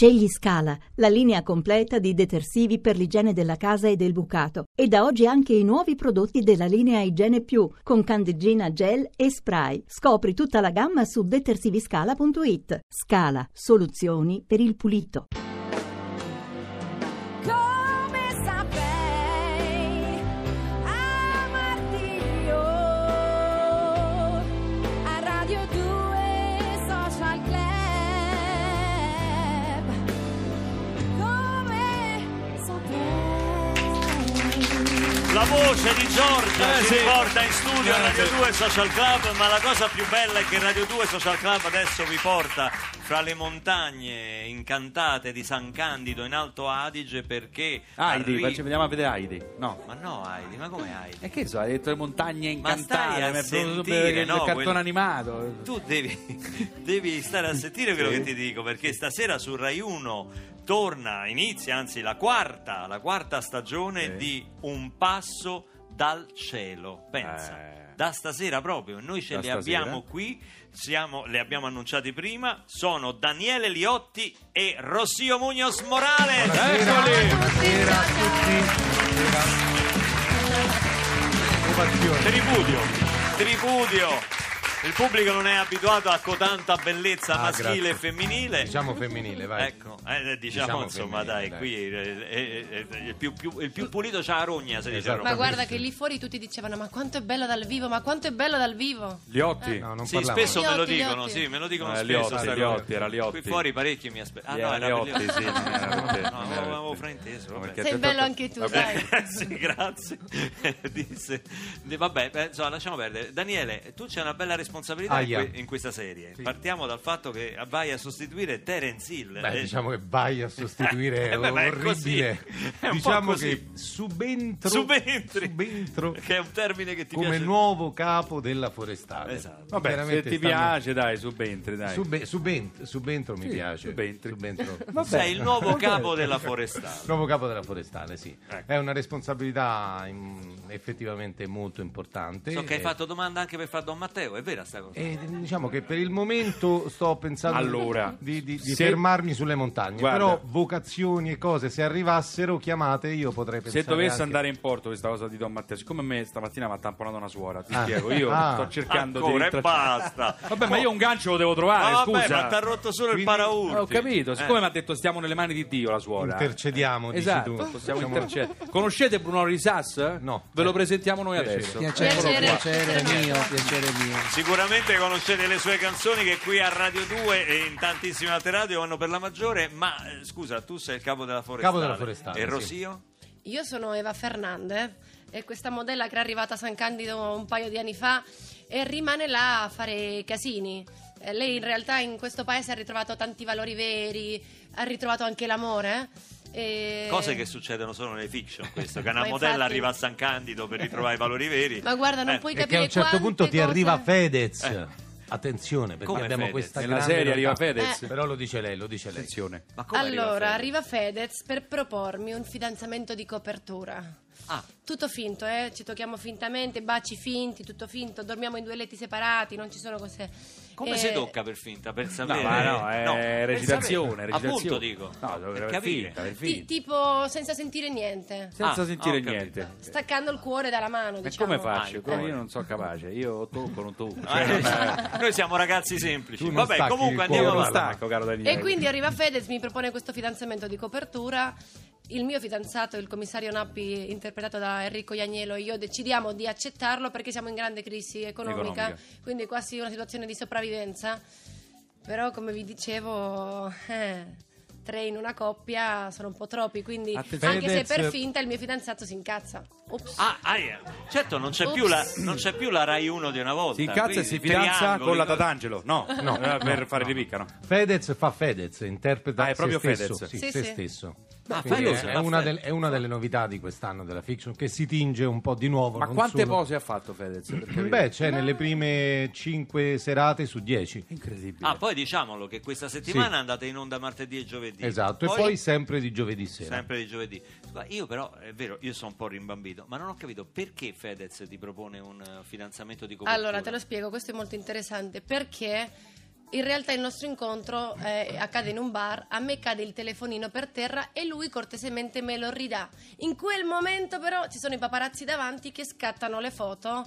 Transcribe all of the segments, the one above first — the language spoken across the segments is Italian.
Scegli Scala, la linea completa di detersivi per l'igiene della casa e del bucato. E da oggi anche i nuovi prodotti della linea Igiene Più, con candeggina gel e spray. Scopri tutta la gamma su detersiviscala.it. Scala, soluzioni per il pulito. Voce di Giorgia Eh, ci sì. riporta in studio a Radio Grazie. 2 Social Club, ma la cosa più bella è che Radio 2 Social Club adesso vi porta fra le montagne incantate di San Candido in Alto Adige perché Heidi, arri- facci- vediamo a vedere Heidi. No. Ma no Heidi, ma come Heidi? E che so, hai detto le montagne Ma incantate, a mi è venuto subito sentire, il no, cartone quel- animato. Tu devi, devi stare a sentire quello Sì. che ti dico perché stasera su Rai 1 torna, inizia anzi la quarta, la quarta stagione Sì. di Un passo dal cielo. Pensa, Eh. da stasera proprio, noi ce Da li stasera? abbiamo qui, siamo, le abbiamo annunciati prima, sono Daniele Liotti e Rossio Munoz Morales. Eccoli! Buonasera a tutti. Ovazione. Tripudio, tripudio. Il pubblico non è abituato a cotanta bellezza Ah, maschile grazie. e femminile. Diciamo femminile, vai. Ecco, eh, diciamo, Diciamo insomma, femminile, dai, dai. qui eh, eh, eh, il, più, più- il più pulito c'ha la rogna, si dice a Esatto. Roma. Ma guarda che lì fuori tutti dicevano ma quanto è bello dal vivo, ma quanto è bello dal vivo. Liotti. No, non Sì, parliamo. spesso me lo Liotti, dicono, Liotti. sì, me lo dicono Eh, spesso. Liotti, sta cosa. Liotti, era Liotti. Qui fuori parecchi mi aspettano. Ah, Era no, era Liotti, sì, non era per te. No, avevo, frainteso. vabbè. perché- Sei bello anche tu, dai. sì, grazie. Disse, di- vabbè, eh, insomma, lasciamo perdere. Daniele, tu c'hai una bella responsabilità in, que- in questa serie. Sì. Partiamo dal fatto che vai a sostituire Terence Hill. Beh, Eh, diciamo che vai a sostituire Eh, beh, è orribile. così. È diciamo così. che subentro, Subentri. subentro che è un termine che ti come piace. nuovo capo della forestale. Esatto. Vabbè, se ti stanno- piace, dai, subentri, dai. Sube- subent- subentro mi Sì, piace. subentri. Subentro. Vabbè. Sei il nuovo capo della forestale. Nuovo capo della forestale, sì. Ecco. È una responsabilità mm, effettivamente molto importante. So che hai Eh, fatto domanda anche per fare Don Matteo, è vera sta cosa? E diciamo che per il momento sto pensando Allora, di, di- di se- fermarmi sulle montagne. Guarda. Però vocazioni e cose, se arrivassero chiamate, io potrei pensare. Se dovesse anche- andare in porto questa cosa di Don Matteo, siccome a me stamattina mi ha tamponato una suora, ti Ah. spiego, io Ah. sto cercando Ancora di... e basta. Vabbè, ma io un gancio lo devo trovare, Ma vabbè, scusa. ma ti ha rotto solo il Quindi- paraurti. Eh, Ho capito, siccome Eh. mi ha detto stiamo nelle mani di Dio la suora. Intercediamo, dici Esatto, tu. possiamo intercedere. Conoscete Bruno Risas? No. Ve lo Eh. presentiamo noi Piacere. adesso. Piacere, piacere mio, piacere mio. Sicuramente conoscete le sue canzoni che qui a Radio 2 e in tantissime altre radio vanno per la maggiore, ma eh, scusa, tu sei il capo della forestale. Capo della forestale, E sì. Rosio? Io sono Eva Fernandez e questa modella che è arrivata a San Candido un paio di anni fa e rimane là a fare casini. Eh, Lei in realtà in questo paese ha ritrovato tanti valori veri, ha ritrovato anche l'amore. E- Cose che succedono solo nelle fiction, questo, che una modella infatti- arriva a San Candido per ritrovare i valori veri. Ma guarda, non Eh, puoi E che a capire un certo punto ti cose- arriva Fedez. Eh. Attenzione, perché Come abbiamo Fedez? questa Nella serie arriva. Fedez. Eh. Però lo dice lei, lo dice lei. Attenzione. Ma come Allora, arriva arriva Fedez per propormi un fidanzamento di copertura. Ah, Tutto finto, eh? Ci tocchiamo fintamente, baci finti, tutto finto, dormiamo in due letti separati, non ci sono cose. come Eh, si tocca per finta? Per sapere? No, ma no, è per recitazione, recitazione. Appunto dico. No, per per capire. finta, per ti- finta. tipo senza sentire niente, Senza Ah, sentire ho capito. niente. staccando il cuore dalla mano, E diciamo. come faccio? Ah, Come eh. io non sono capace, io tocco, non tocco. Eh, Cioè, non è- Noi siamo ragazzi semplici. Vabbè, comunque andiamo avanti. stacco, caro Daniele. E quindi arriva Fedez, mi propone questo fidanzamento di copertura. Il mio fidanzato, il commissario Nappi, interpretato da Enrico Iagnelo, e io decidiamo di accettarlo perché siamo in grande crisi economica, Economica. quindi quasi una situazione di sopravvivenza. Però, come vi dicevo, eh, tre in una coppia sono un po' troppi, quindi Attenzione. anche se per finta il mio fidanzato si incazza. Ops. Ah, aia. certo, non c'è, più la, non c'è più la Rai 1 di una volta. Si incazza e si fidanza con la Tatangelo. No, No, eh, per no, fare no. ripicca, no. Fedez fa Fedez, interpreta Ah, è proprio se stesso. Fedez. Sì, Sì, se sì. stesso. Ah, Fedez è, una del- è una delle novità di quest'anno della fiction che si tinge un po' di nuovo. Ma non quante solo- pose ha fatto Fedez? Beh, c'è nelle prime 5 serate su 10. incredibile. Ah, poi diciamolo che questa settimana andate in onda martedì e giovedì. Esatto, e poi sempre di giovedì sera. sempre di giovedì. Ma Io però, è vero, io sono un po' rimbambito, ma non ho capito perché Fedez ti propone un eh, fidanzamento di copertura. Allora, te lo spiego, questo è molto interessante perché In realtà il nostro incontro eh, accade in un bar, a me cade il telefonino per terra e lui cortesemente me lo ridà. In quel momento però ci sono i paparazzi davanti che scattano le foto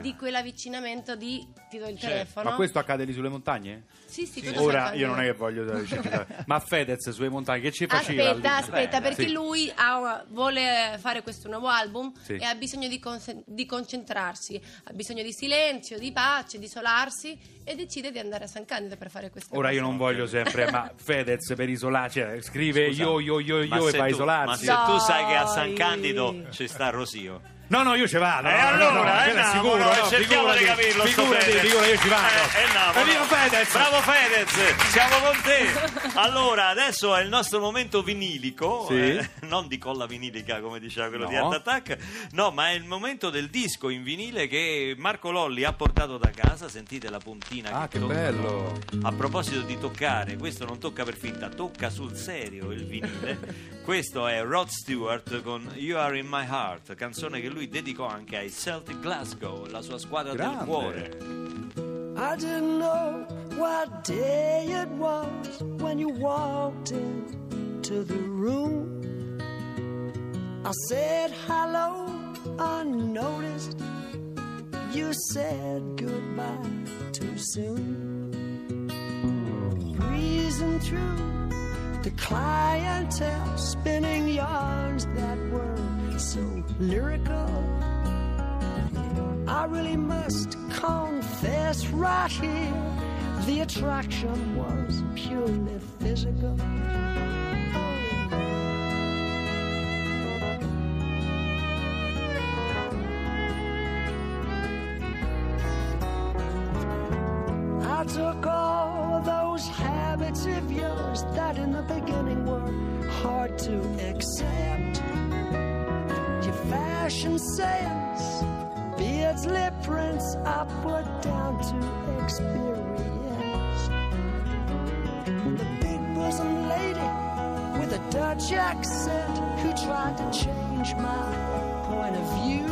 di quell'avvicinamento di ti do il Cioè, telefono. Ma questo accade lì sulle montagne? Sì, sì, cosa Ora io non è che voglio. Ma Fedez sulle montagne che ci faceva? Aspetta, lì? aspetta, perché sì. lui ha- vuole fare questo nuovo album Sì. e ha bisogno di, conse- di concentrarsi, ha bisogno di silenzio, di pace, di isolarsi e decide di andare a San Candido per fare questo. Ora io non voglio sempre, ma Fedez per isolarci, cioè, scrive Scusa, io, io, io, io e fa tu- isolarsi. Ma se tu sai che a San. Candido ci sta Rosio. No, no, io ci vado. E no, allora, no, eh, no, sicuro, no, no, cerchiamo di capirlo, Figurati, figurati, io ci vado. Eh, eh, no. Fedez! Bravo Fedez, siamo con te. Allora, adesso è il nostro momento vinilico, Sì. eh, non di colla vinilica come diceva quello No. di Art Attack, no, ma è il momento del disco in vinile che Marco Lolli ha portato da casa. Sentite la puntina Ah, che tocca. bello. A proposito di toccare, questo non tocca per finta, tocca sul serio il vinile. questo è Rod Stewart con You Are in My Heart, canzone che lui dedicò anche ai Celtic Glasgow, la sua squadra del Grande. cuore. I didn't know what day it was when you walked into the room. I said hello unnoticed. You said goodbye too soon. Breezing through the clientele, spinning yarns that were so lyrical. I really must confess right here the attraction was purely physical. Put down to experience. The big bosom lady with a Dutch accent who tried to change my point of view.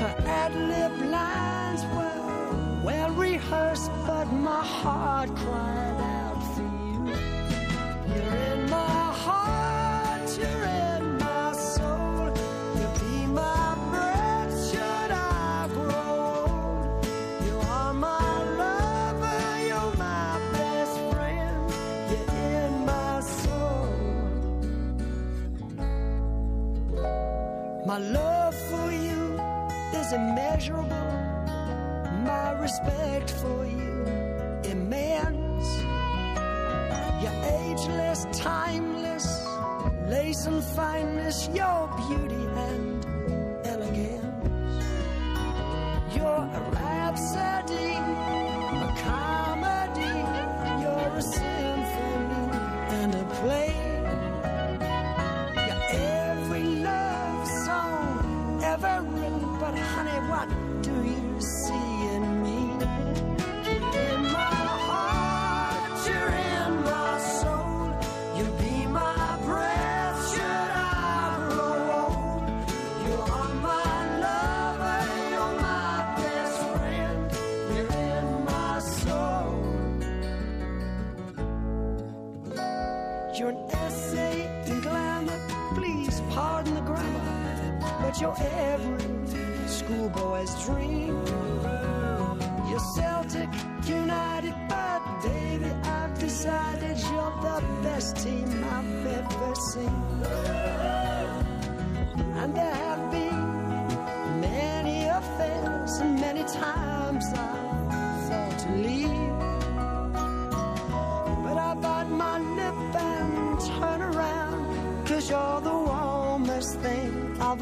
Her ad lib lines were well rehearsed, but my heart cried My love for you is immeasurable. My respect for you immense. You're ageless, timeless, lace and fineness, your beauty and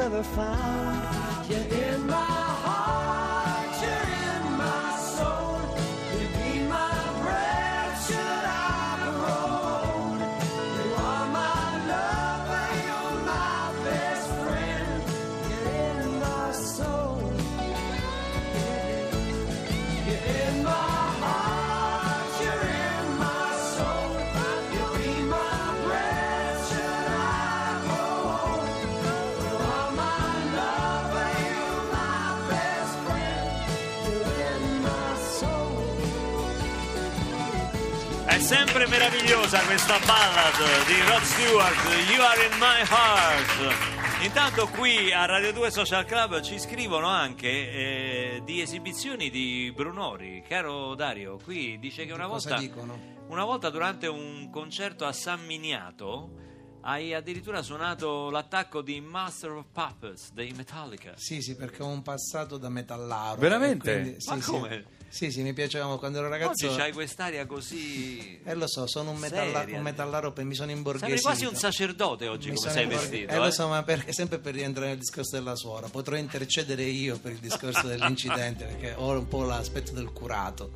I've ever found. You're in my heart, sempre meravigliosa questa ballad di Rod Stewart, You Are in My Heart. Intanto qui a Radio 2 Social Club ci scrivono anche eh, di esibizioni di Brunori. Caro Dario, qui dice che una volta, una volta durante un concerto a San Miniato hai addirittura suonato l'attacco di Master of Puppets dei Metallica. Sì, sì, perché ho un passato da metallaro. Veramente? quindi- sì, Ma sì. come? Sì, sì, mi piaceva quando ero ragazzo. Oggi c'hai quest'aria così... Eh, lo so, sono un, metalla- un metallaro, per- mi sono imborghesito. Sembri quasi un sacerdote oggi Mi come sono sei imborghe- vestito. Eh, eh? lo so, ma perché sempre per rientrare nel discorso della suora. Potrò intercedere io per il discorso dell'incidente, perché ho un po' l'aspetto del curato.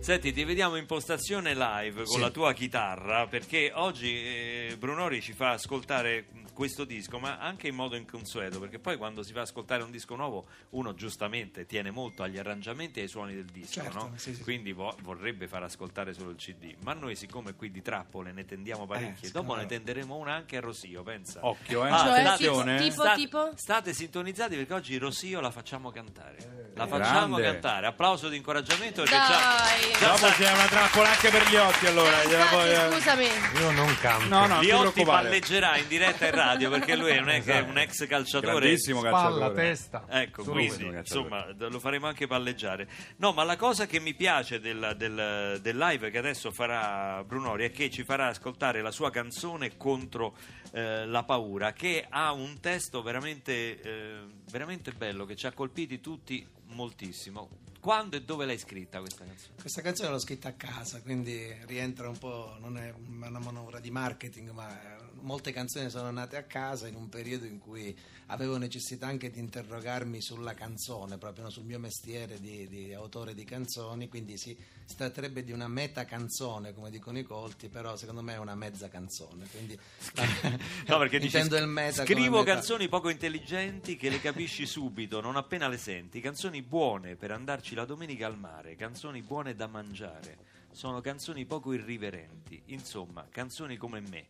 Senti, ti vediamo in postazione live con Sì. la tua chitarra perché oggi eh, Brunori ci fa ascoltare questo disco, ma anche in modo inconsueto, perché poi quando si fa ascoltare un disco nuovo uno giustamente tiene molto agli arrangiamenti e ai suoni del disco, Certo, no? sì, sì. quindi vo- vorrebbe far ascoltare solo il CD. Ma noi siccome qui di trappole ne tendiamo parecchie, sì, dopo ne tenderemo una anche a Rosio, pensa. Occhio, eh. Ah, Cioè, attenzione. tipo- tipo- Sta- tipo? State sintonizzati perché oggi Rosio la facciamo cantare. La Eh, facciamo grande. cantare. Applauso di incoraggiamento Dai. già, Dopo sta- c'è una trappola anche per gli occhi, allora. gliela Infatti, poi- eh. scusami. Io non canto. No, no, Liotti preoccupare. palleggerà in diretta in radio perché lui non è che è Esatto. un ex calciatore. Grandissimo Spalla, calciatore. testa. Ecco, Solo quindi insomma lo faremo anche palleggiare. No, ma la cosa che mi piace del, del- del live che adesso farà Brunori è che ci farà ascoltare la sua canzone contro eh, la paura, che ha un testo veramente, eh, veramente bello, che ci ha colpiti tutti moltissimo. Quando e dove l'hai scritta questa canzone? Questa canzone l'ho scritta a casa, quindi rientra un po', non è una manovra di marketing, ma molte canzoni sono nate a casa in un periodo in cui avevo necessità anche di interrogarmi sulla canzone, proprio sul mio mestiere di, di autore di canzoni, quindi si, si tratterebbe di una meta canzone, come dicono i colti, però secondo me è una mezza canzone, quindi No, perché dici, intendo il meta scrivo meta. canzoni poco intelligenti che le capisci subito, non appena le senti, canzoni buone per andarci la domenica al mare, canzoni buone da mangiare, sono canzoni poco irriverenti, insomma, canzoni come me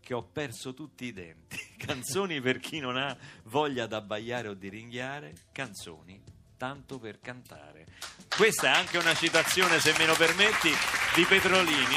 che ho perso tutti i denti, canzoni per chi non ha voglia d'abbaiare o di ringhiare, canzoni tanto per cantare. Questa è anche una citazione, se me lo permetti, di Petrolini.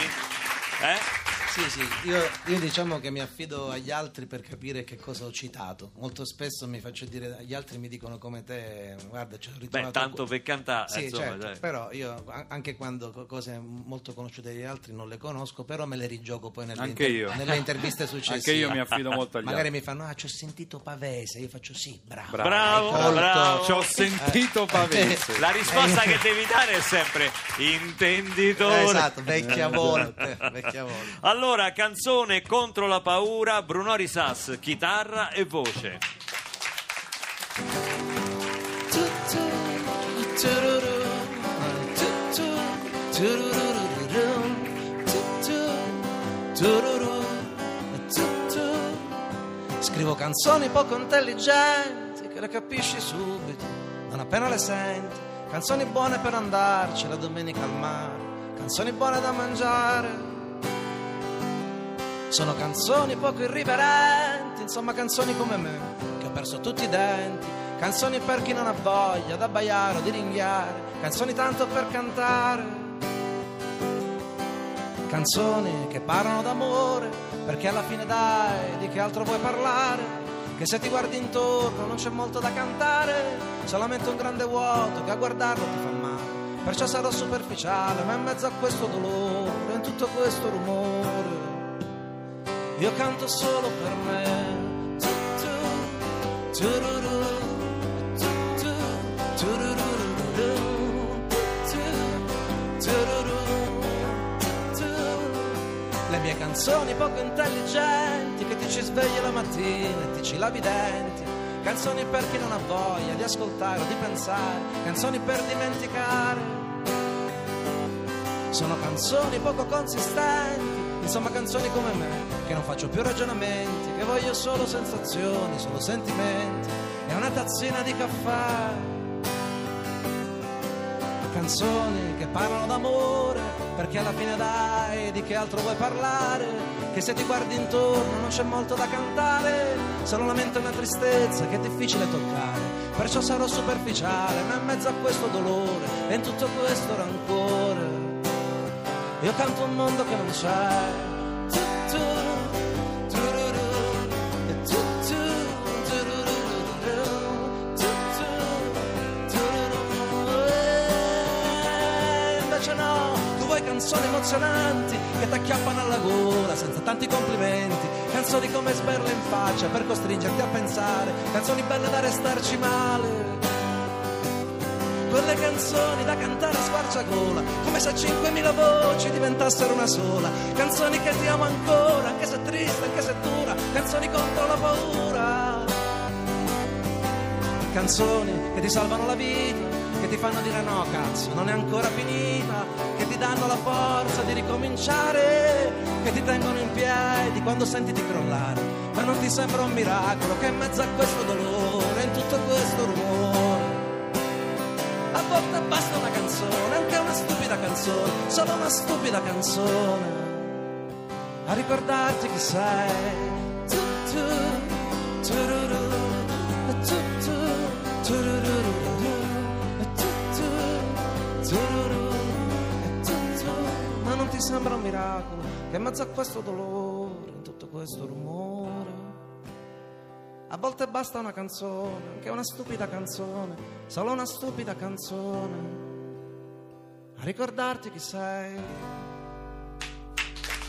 Eh? Sì, sì, io, io diciamo che mi affido agli altri per capire che cosa ho citato. Molto spesso mi faccio dire, gli altri mi dicono come te, guarda, ci ho ritrovato... Beh, tanto per cantare, Sì, insomma, certo, però io anche quando co- cose molto conosciute dagli altri non le conosco, però me le rigioco poi nelle, Anche inter- io. nelle interviste successive. Anche io mi affido molto agli Magari altri. mi fanno, ah, ci ho sentito Pavese, io faccio sì, bravo. Bravo. Bravo. Ci ho sentito Pavese. La risposta Eh. che devi dare è sempre intenditore. Eh, esatto, vecchia volpe, vecchia volpe. Allora, canzone contro la paura, Brunori Sass, chitarra e voce. Scrivo canzoni poco intelligenti che le capisci subito, non appena le senti. Canzoni buone per andarci la domenica al mare, canzoni buone da mangiare. Sono canzoni poco irriverenti, insomma canzoni come me, che ho perso tutti i denti. Canzoni per chi non ha voglia d'abbaiare o di ringhiare, canzoni tanto per cantare. Canzoni che parlano d'amore, perché alla fine dai, di che altro vuoi parlare? Che se ti guardi intorno non c'è molto da cantare, solamente un grande vuoto che a guardarlo ti fa male. Perciò sarò superficiale, ma in mezzo a questo dolore, in tutto questo rumore, io canto solo per me. Le mie canzoni poco intelligenti che ti ci svegli la mattina e ti ci lavi i denti. Canzoni per chi non ha voglia di ascoltare o di pensare, canzoni per dimenticare. Sono canzoni poco consistenti, insomma canzoni come me, che non faccio più ragionamenti, che voglio solo sensazioni, solo sentimenti e una tazzina di caffè. Canzoni che parlano d'amore, perché alla fine dai, di che altro vuoi parlare? Che se ti guardi intorno non c'è molto da cantare, solo lamento e una tristezza che è difficile toccare. Perciò sarò superficiale, ma in mezzo a questo dolore e in tutto questo rancore. Io canto un mondo che non c'è. Invece no, tu vuoi canzoni emozionanti che ti acchiappano alla gola senza tanti complimenti, canzoni come sberle in faccia per costringerti a pensare, canzoni belle da restarci male. Quelle canzoni da cantare a squarciagola, come se 5.000 voci diventassero una sola. Canzoni che ti amo ancora, anche se triste, anche se dura. Canzoni contro la paura. Canzoni che ti salvano la vita, che ti fanno dire no, cazzo, non è ancora finita. Che ti danno la forza di ricominciare, che ti tengono in piedi quando senti di crollare. Ma non ti sembra un miracolo che in mezzo a questo dolore, in tutto questo rumore a volte basta una canzone, anche una stupida canzone, solo una stupida canzone, a ricordarti chi sei. Tu, tu, tururu, tu, tu, tururu, tu, tu, tururu, tu, tu. Ma non ti sembra un miracolo che in mezzo a questo dolore, in tutto questo rumore, a volte basta una canzone, anche una stupida canzone, solo una stupida canzone, a ricordarti chi sei.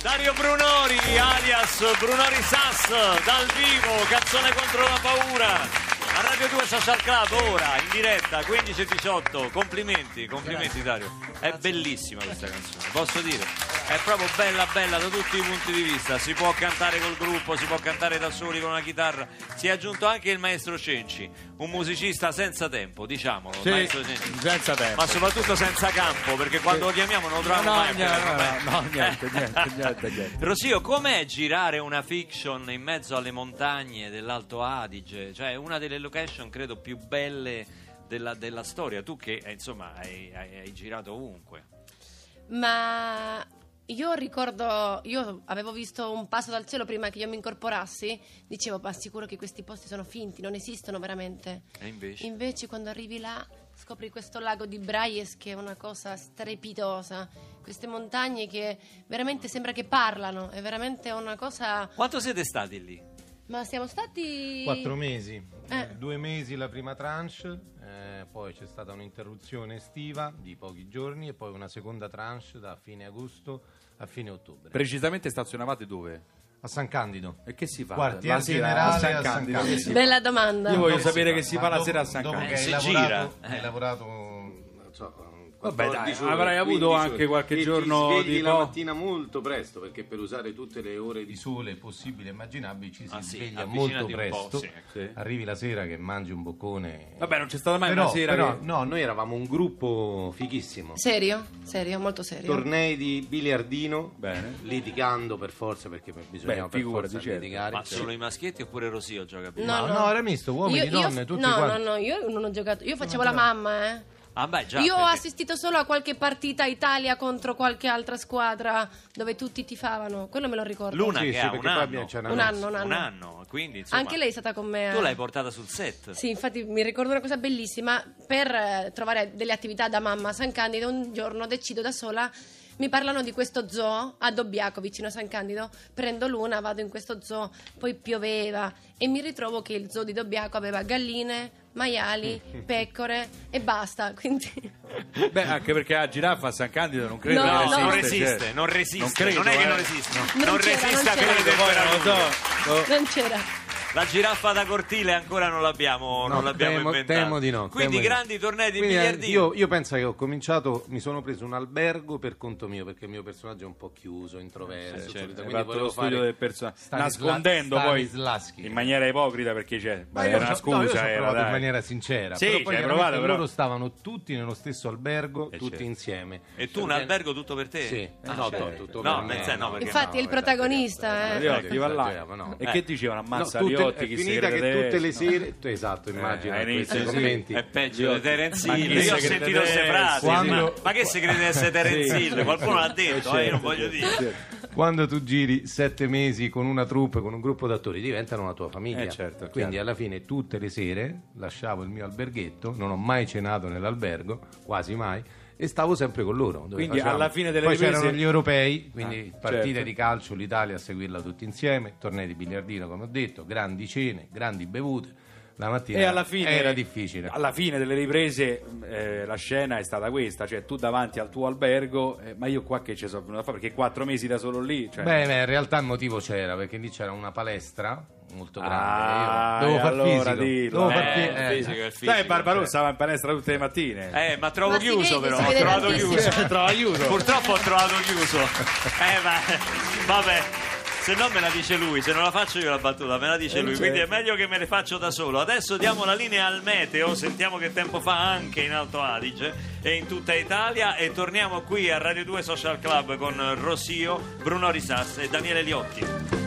Dario Brunori, alias Brunori Sass, dal vivo, canzone contro la paura. A Radio 2 Social Club, ora, in diretta, 15 e 18. Complimenti, complimenti Dario. È bellissima questa canzone, posso dire. È proprio bella, bella da tutti i punti di vista. Si può cantare col gruppo, si può cantare da soli con una chitarra. Si è aggiunto anche il maestro Cenci, un musicista senza tempo, diciamolo. Sì, maestro Cenci. senza tempo. Ma soprattutto senza campo, perché quando lo chiamiamo non lo No, troviamo no, mai. niente, no, Vabbè. no, niente, Eh. niente, niente, niente. Rosio, com'è girare una fiction in mezzo alle montagne dell'Alto Adige? Cioè, una delle location credo più belle della, della storia. Tu che eh, insomma hai, hai- hai girato ovunque. Ma io ricordo, io avevo visto un passo dal cielo prima che io mi incorporassi, dicevo, ma sicuro che questi posti sono finti, non esistono veramente. E invece? Invece quando arrivi là scopri questo lago di Braies che è una cosa strepitosa, queste montagne che veramente sembra che parlano, è veramente una cosa... Quanto siete stati lì? Ma siamo stati... Quattro mesi, Eh. Eh, due mesi la prima tranche, eh, poi c'è stata un'interruzione estiva di pochi giorni e poi una seconda tranche da fine agosto a fine ottobre. Precisamente stazionavate dove? a San Candido. E che si fa? Quartier la sera generale a San a San Candido? Bella domanda. Io voglio Dopo sapere si che si fa la sera a San dopo Candido. che hai Si lavorato, gira, hai eh. lavorato non so, Vabbè, dai, 14 ore, avrai avuto 15 anche qualche giorno ti svegli di la po'. mattina molto presto perché per usare tutte le ore di sole possibili e immaginabili ci si Ah, sì, sveglia molto presto po', sì. Sì. arrivi la sera che mangi un boccone Vabbè, non c'è stata mai però, una sera però, che... no noi eravamo un gruppo fighissimo Serio? Serio, molto serio. tornei di biliardino Bene. litigando per forza perché bisognava Beh, per forza certo. litigare Ma solo i maschietti oppure Rosio gioca più? No, no, no. era misto uomini Io- io- donne tutti no, quanti no, no, io non ho giocato. Io facevo la mamma, eh. Ah, beh, già. io ho perché- assistito solo a qualche partita Italia contro qualche altra squadra dove tutti tifavano. Quello me lo ricordo. Luna Sì, che sì, ha un perché poi anno. abbiamo- c'è una Un anno, un anno. Un anno, quindi insomma, Anche lei è stata con me. Tu l'hai portata sul set. Sì, infatti mi ricordo una cosa bellissima. Per eh, trovare delle attività da mamma a San Candido, un giorno decido da sola. Mi parlano di questo zoo a Dobbiaco, vicino a San Candido. Prendo l'una, vado in questo zoo, poi pioveva e mi ritrovo che il zoo di Dobbiaco aveva galline, maiali, pecore e basta. Quindi Beh, anche perché la giraffa a San Candido non credo No, non esiste, resiste, cioè. non resiste. Non credo, è che eh. non resiste. Non Non c'era, resiste non credere Poi non so. Non c'era. La giraffa da cortile ancora non l'abbiamo, non No, l'abbiamo temo, inventata. temo di no. Quindi no. grandi tornei di Quindi, eh. Io, io penso che ho cominciato, mi sono preso un albergo per conto mio, perché il mio personaggio è un po' chiuso, introverso. Sì, certo. quindi fatto volevo lo studio fare- del personaggio nascondendo poi in maniera ipocrita perché c'è Ma io era una ho- no, io scusa era, dai. in maniera sincera. Sì, però poi provato, però. loro stavano tutti nello stesso albergo, Eh, tutti certo. insieme. E tu un albergo tutto per te? Sì, Ah, no, certo. no, tutto No, per me, Infatti è il no, protagonista, eh. Io ti va là. esageriamo, no. e Eh. che dicevano ammazza No, Riotti è chi finita che tutte le sere tu- esatto immagino Eh, questi inizio, sì. commenti È peggio di Terence Ma Hill. Io ho sentito. Quando- Ma, ma che essere Terence. Hill? Qualcuno l'ha detto, eh, io non voglio dire. quando tu giri sette mesi con una troupe con un gruppo d'attori diventano la tua famiglia Eh, certo, quindi chiaro. alla fine tutte le sere lasciavo il mio alberghetto non ho mai cenato nell'albergo quasi mai e stavo sempre con loro. dove Quindi facevamo- alla fine delle Poi riprese- c'erano gli europei, quindi Ah, partite certo. di calcio, l'Italia a seguirla tutti insieme, tornei di biliardino come ho detto, grandi cene, grandi bevute. La mattina E alla fine era difficile. Alla fine delle riprese eh, la scena è stata questa, cioè tu davanti al tuo albergo, eh, ma io qua che ci sono venuto a fare perché quattro mesi da solo lì, cioè, Beh, beh, in realtà il motivo c'era perché lì c'era una palestra molto grande. Ah, e far allora fisico. dillo, eh, far fi- il eh. fisico, il fisico. Dai, Barbarossa va in palestra tutte le mattine. Eh, ma trovo Ma chiuso però, ho trovato chiuso. Purtroppo ho trovato chiuso. Eh, ma vabbè. Se no me la dice lui, se non la faccio io la battuta, me la dice lui, quindi è meglio che me le faccio da solo. Adesso diamo la linea al meteo, sentiamo che tempo fa anche in Alto Adige e in tutta Italia e torniamo qui a Radio 2 Social Club con Rossio, Bruno Risas e Daniele Liotti.